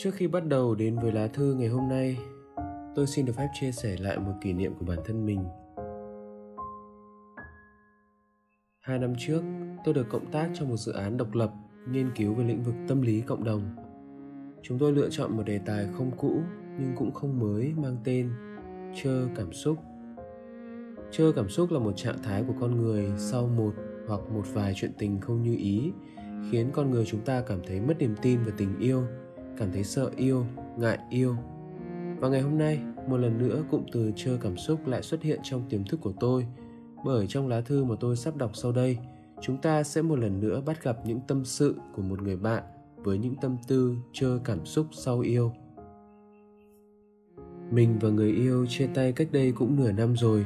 Trước khi bắt đầu đến với lá thư ngày hôm nay, tôi xin được phép chia sẻ lại một kỷ niệm của bản thân mình. Hai năm trước, tôi được cộng tác trong một dự án độc lập nghiên cứu về lĩnh vực tâm lý cộng đồng. Chúng tôi lựa chọn một đề tài không cũ nhưng cũng không mới mang tên Chơ cảm xúc. Chơ cảm xúc là một trạng thái của con người sau một hoặc một vài chuyện tình không như ý khiến con người chúng ta cảm thấy mất niềm tin và tình yêu cảm thấy sợ yêu, ngại yêu. Và ngày hôm nay, một lần nữa cụm từ chơi cảm xúc lại xuất hiện trong tiềm thức của tôi. Bởi trong lá thư mà tôi sắp đọc sau đây, chúng ta sẽ một lần nữa bắt gặp những tâm sự của một người bạn với những tâm tư chơi cảm xúc sau yêu. Mình và người yêu chia tay cách đây cũng nửa năm rồi,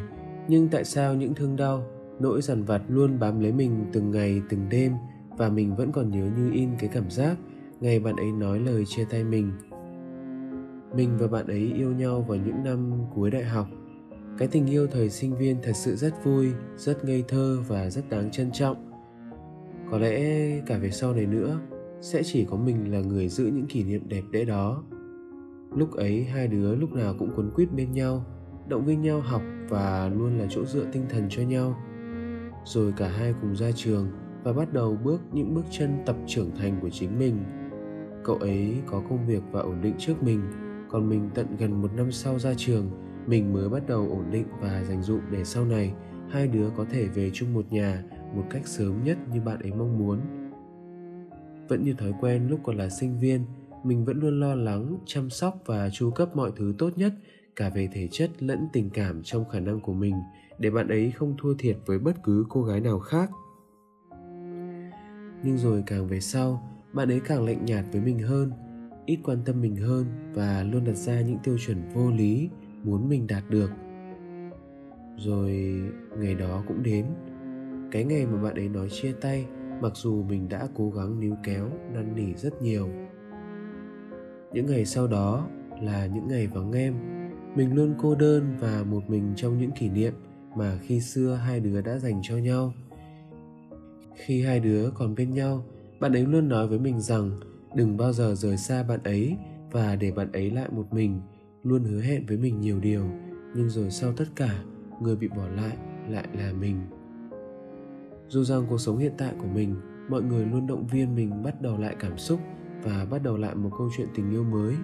nhưng tại sao những thương đau, nỗi dằn vặt luôn bám lấy mình từng ngày, từng đêm và mình vẫn còn nhớ như in cái cảm giác? Ngày bạn ấy nói lời chia tay mình. Mình và bạn ấy yêu nhau vào những năm cuối đại học. Cái tình yêu thời sinh viên thật sự rất vui, rất ngây thơ và rất đáng trân trọng. Có lẽ cả về sau này nữa, sẽ chỉ có mình là người giữ những kỷ niệm đẹp đẽ đó. Lúc ấy, hai đứa lúc nào cũng quấn quýt bên nhau, động viên nhau học và luôn là chỗ dựa tinh thần cho nhau. Rồi cả hai cùng ra trường và bắt đầu bước những bước chân tập trưởng thành của chính mình cậu ấy có công việc và ổn định trước mình. Còn mình tận gần một năm sau ra trường, mình mới bắt đầu ổn định và dành dụm để sau này, hai đứa có thể về chung một nhà, một cách sớm nhất như bạn ấy mong muốn. Vẫn như thói quen lúc còn là sinh viên, mình vẫn luôn lo lắng, chăm sóc và chu cấp mọi thứ tốt nhất, cả về thể chất lẫn tình cảm trong khả năng của mình, để bạn ấy không thua thiệt với bất cứ cô gái nào khác. Nhưng rồi càng về sau bạn ấy càng lạnh nhạt với mình hơn, ít quan tâm mình hơn và luôn đặt ra những tiêu chuẩn vô lý muốn mình đạt được. Rồi ngày đó cũng đến. Cái ngày mà bạn ấy nói chia tay, mặc dù mình đã cố gắng níu kéo, năn nỉ rất nhiều. Những ngày sau đó là những ngày vắng em. Mình luôn cô đơn và một mình trong những kỷ niệm mà khi xưa hai đứa đã dành cho nhau. Khi hai đứa còn bên nhau bạn ấy luôn nói với mình rằng đừng bao giờ rời xa bạn ấy và để bạn ấy lại một mình, luôn hứa hẹn với mình nhiều điều, nhưng rồi sau tất cả, người bị bỏ lại lại là mình. Dù rằng cuộc sống hiện tại của mình, mọi người luôn động viên mình bắt đầu lại cảm xúc và bắt đầu lại một câu chuyện tình yêu mới.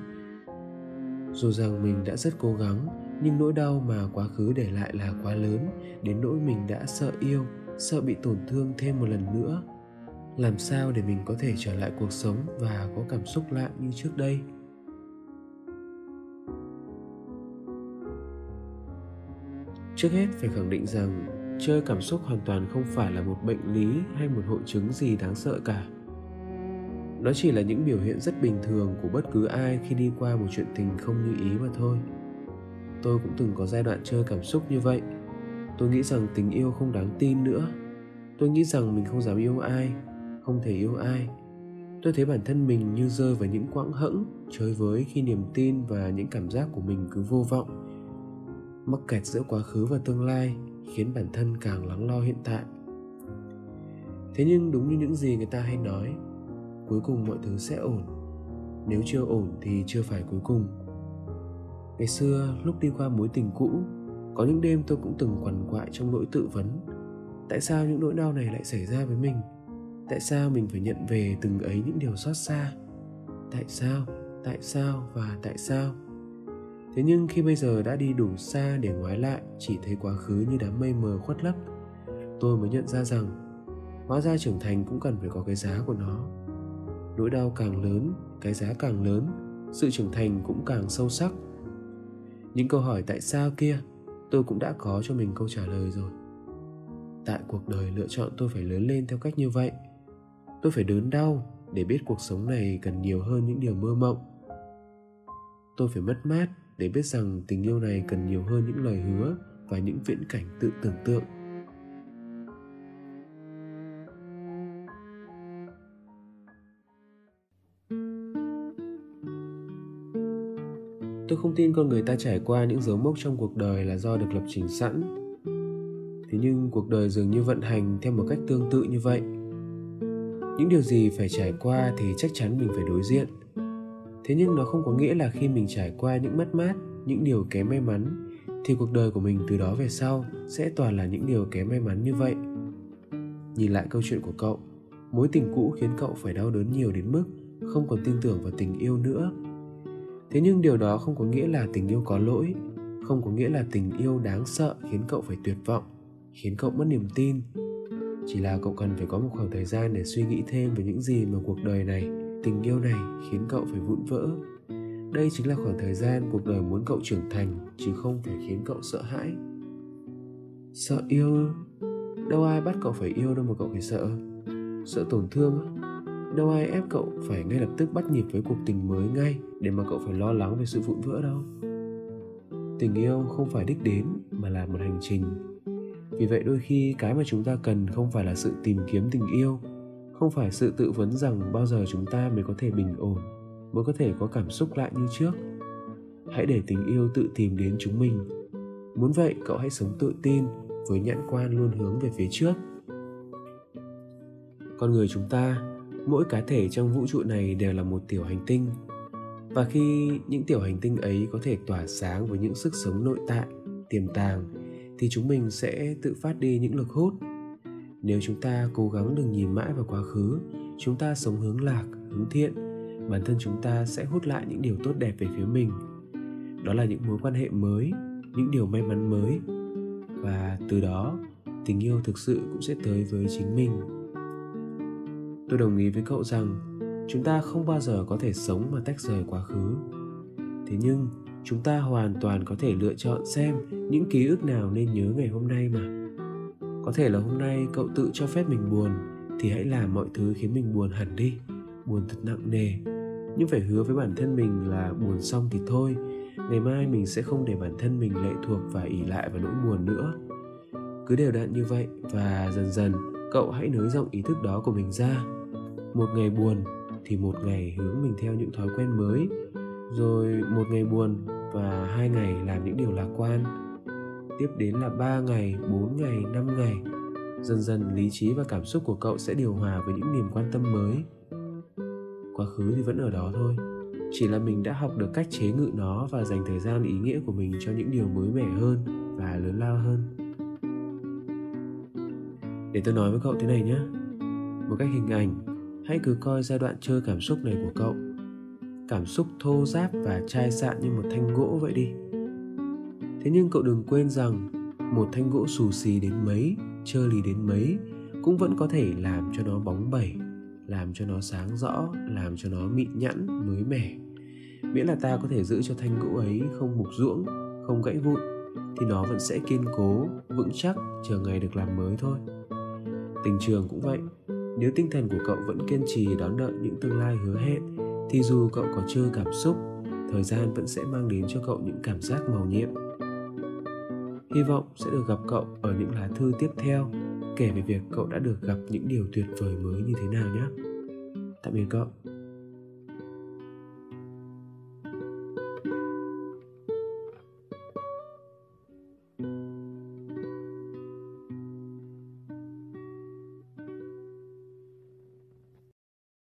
Dù rằng mình đã rất cố gắng, nhưng nỗi đau mà quá khứ để lại là quá lớn, đến nỗi mình đã sợ yêu, sợ bị tổn thương thêm một lần nữa làm sao để mình có thể trở lại cuộc sống và có cảm xúc lại như trước đây? Trước hết phải khẳng định rằng chơi cảm xúc hoàn toàn không phải là một bệnh lý hay một hội chứng gì đáng sợ cả. Nó chỉ là những biểu hiện rất bình thường của bất cứ ai khi đi qua một chuyện tình không như ý mà thôi. Tôi cũng từng có giai đoạn chơi cảm xúc như vậy. Tôi nghĩ rằng tình yêu không đáng tin nữa. Tôi nghĩ rằng mình không dám yêu ai không thể yêu ai. Tôi thấy bản thân mình như rơi vào những quãng hẫng chơi với khi niềm tin và những cảm giác của mình cứ vô vọng. Mắc kẹt giữa quá khứ và tương lai khiến bản thân càng lắng lo hiện tại. Thế nhưng đúng như những gì người ta hay nói, cuối cùng mọi thứ sẽ ổn. Nếu chưa ổn thì chưa phải cuối cùng. Ngày xưa, lúc đi qua mối tình cũ, có những đêm tôi cũng từng quằn quại trong nỗi tự vấn. Tại sao những nỗi đau này lại xảy ra với mình? Tại sao mình phải nhận về từng ấy những điều xót xa? Tại sao? Tại sao? Và tại sao? Thế nhưng khi bây giờ đã đi đủ xa để ngoái lại, chỉ thấy quá khứ như đám mây mờ khuất lấp, tôi mới nhận ra rằng hóa ra trưởng thành cũng cần phải có cái giá của nó. Nỗi đau càng lớn, cái giá càng lớn, sự trưởng thành cũng càng sâu sắc. Những câu hỏi tại sao kia, tôi cũng đã có cho mình câu trả lời rồi. Tại cuộc đời lựa chọn tôi phải lớn lên theo cách như vậy tôi phải đớn đau để biết cuộc sống này cần nhiều hơn những điều mơ mộng. Tôi phải mất mát để biết rằng tình yêu này cần nhiều hơn những lời hứa và những viễn cảnh tự tưởng tượng. Tôi không tin con người ta trải qua những dấu mốc trong cuộc đời là do được lập trình sẵn. Thế nhưng cuộc đời dường như vận hành theo một cách tương tự như vậy những điều gì phải trải qua thì chắc chắn mình phải đối diện. Thế nhưng nó không có nghĩa là khi mình trải qua những mất mát, những điều kém may mắn, thì cuộc đời của mình từ đó về sau sẽ toàn là những điều kém may mắn như vậy. Nhìn lại câu chuyện của cậu, mối tình cũ khiến cậu phải đau đớn nhiều đến mức không còn tin tưởng vào tình yêu nữa. Thế nhưng điều đó không có nghĩa là tình yêu có lỗi, không có nghĩa là tình yêu đáng sợ khiến cậu phải tuyệt vọng, khiến cậu mất niềm tin chỉ là cậu cần phải có một khoảng thời gian để suy nghĩ thêm về những gì mà cuộc đời này, tình yêu này khiến cậu phải vụn vỡ. Đây chính là khoảng thời gian cuộc đời muốn cậu trưởng thành, chứ không phải khiến cậu sợ hãi. Sợ yêu? Đâu ai bắt cậu phải yêu đâu mà cậu phải sợ. Sợ tổn thương đâu ai ép cậu phải ngay lập tức bắt nhịp với cuộc tình mới ngay để mà cậu phải lo lắng về sự vụn vỡ đâu? Tình yêu không phải đích đến mà là một hành trình vì vậy đôi khi cái mà chúng ta cần không phải là sự tìm kiếm tình yêu, không phải sự tự vấn rằng bao giờ chúng ta mới có thể bình ổn, mới có thể có cảm xúc lại như trước. Hãy để tình yêu tự tìm đến chúng mình. Muốn vậy, cậu hãy sống tự tin, với nhãn quan luôn hướng về phía trước. Con người chúng ta, mỗi cá thể trong vũ trụ này đều là một tiểu hành tinh. Và khi những tiểu hành tinh ấy có thể tỏa sáng với những sức sống nội tại, tiềm tàng thì chúng mình sẽ tự phát đi những lực hút. Nếu chúng ta cố gắng đừng nhìn mãi vào quá khứ, chúng ta sống hướng lạc, hướng thiện, bản thân chúng ta sẽ hút lại những điều tốt đẹp về phía mình. Đó là những mối quan hệ mới, những điều may mắn mới. Và từ đó, tình yêu thực sự cũng sẽ tới với chính mình. Tôi đồng ý với cậu rằng, chúng ta không bao giờ có thể sống mà tách rời quá khứ. Thế nhưng chúng ta hoàn toàn có thể lựa chọn xem những ký ức nào nên nhớ ngày hôm nay mà. Có thể là hôm nay cậu tự cho phép mình buồn, thì hãy làm mọi thứ khiến mình buồn hẳn đi. Buồn thật nặng nề. Nhưng phải hứa với bản thân mình là buồn xong thì thôi. Ngày mai mình sẽ không để bản thân mình lệ thuộc và ỉ lại vào nỗi buồn nữa. Cứ đều đặn như vậy và dần dần, cậu hãy nới rộng ý thức đó của mình ra. Một ngày buồn thì một ngày hướng mình theo những thói quen mới. Rồi một ngày buồn và hai ngày làm những điều lạc quan tiếp đến là ba ngày, bốn ngày, năm ngày. Dần dần lý trí và cảm xúc của cậu sẽ điều hòa với những niềm quan tâm mới. Quá khứ thì vẫn ở đó thôi, chỉ là mình đã học được cách chế ngự nó và dành thời gian ý nghĩa của mình cho những điều mới mẻ hơn và lớn lao hơn. Để tôi nói với cậu thế này nhé. Một cách hình ảnh, hãy cứ coi giai đoạn chơi cảm xúc này của cậu cảm xúc thô ráp và chai sạn như một thanh gỗ vậy đi. Thế nhưng cậu đừng quên rằng, một thanh gỗ xù xì đến mấy trơ lì đến mấy, cũng vẫn có thể làm cho nó bóng bẩy, làm cho nó sáng rõ, làm cho nó mịn nhẵn, mới mẻ. Miễn là ta có thể giữ cho thanh gỗ ấy không mục ruỗng, không gãy vụn, thì nó vẫn sẽ kiên cố, vững chắc, chờ ngày được làm mới thôi. Tình trường cũng vậy, nếu tinh thần của cậu vẫn kiên trì đón đợi những tương lai hứa hẹn thì dù cậu có chưa cảm xúc, thời gian vẫn sẽ mang đến cho cậu những cảm giác màu nhiệm. Hy vọng sẽ được gặp cậu ở những lá thư tiếp theo, kể về việc cậu đã được gặp những điều tuyệt vời mới như thế nào nhé. Tạm biệt cậu.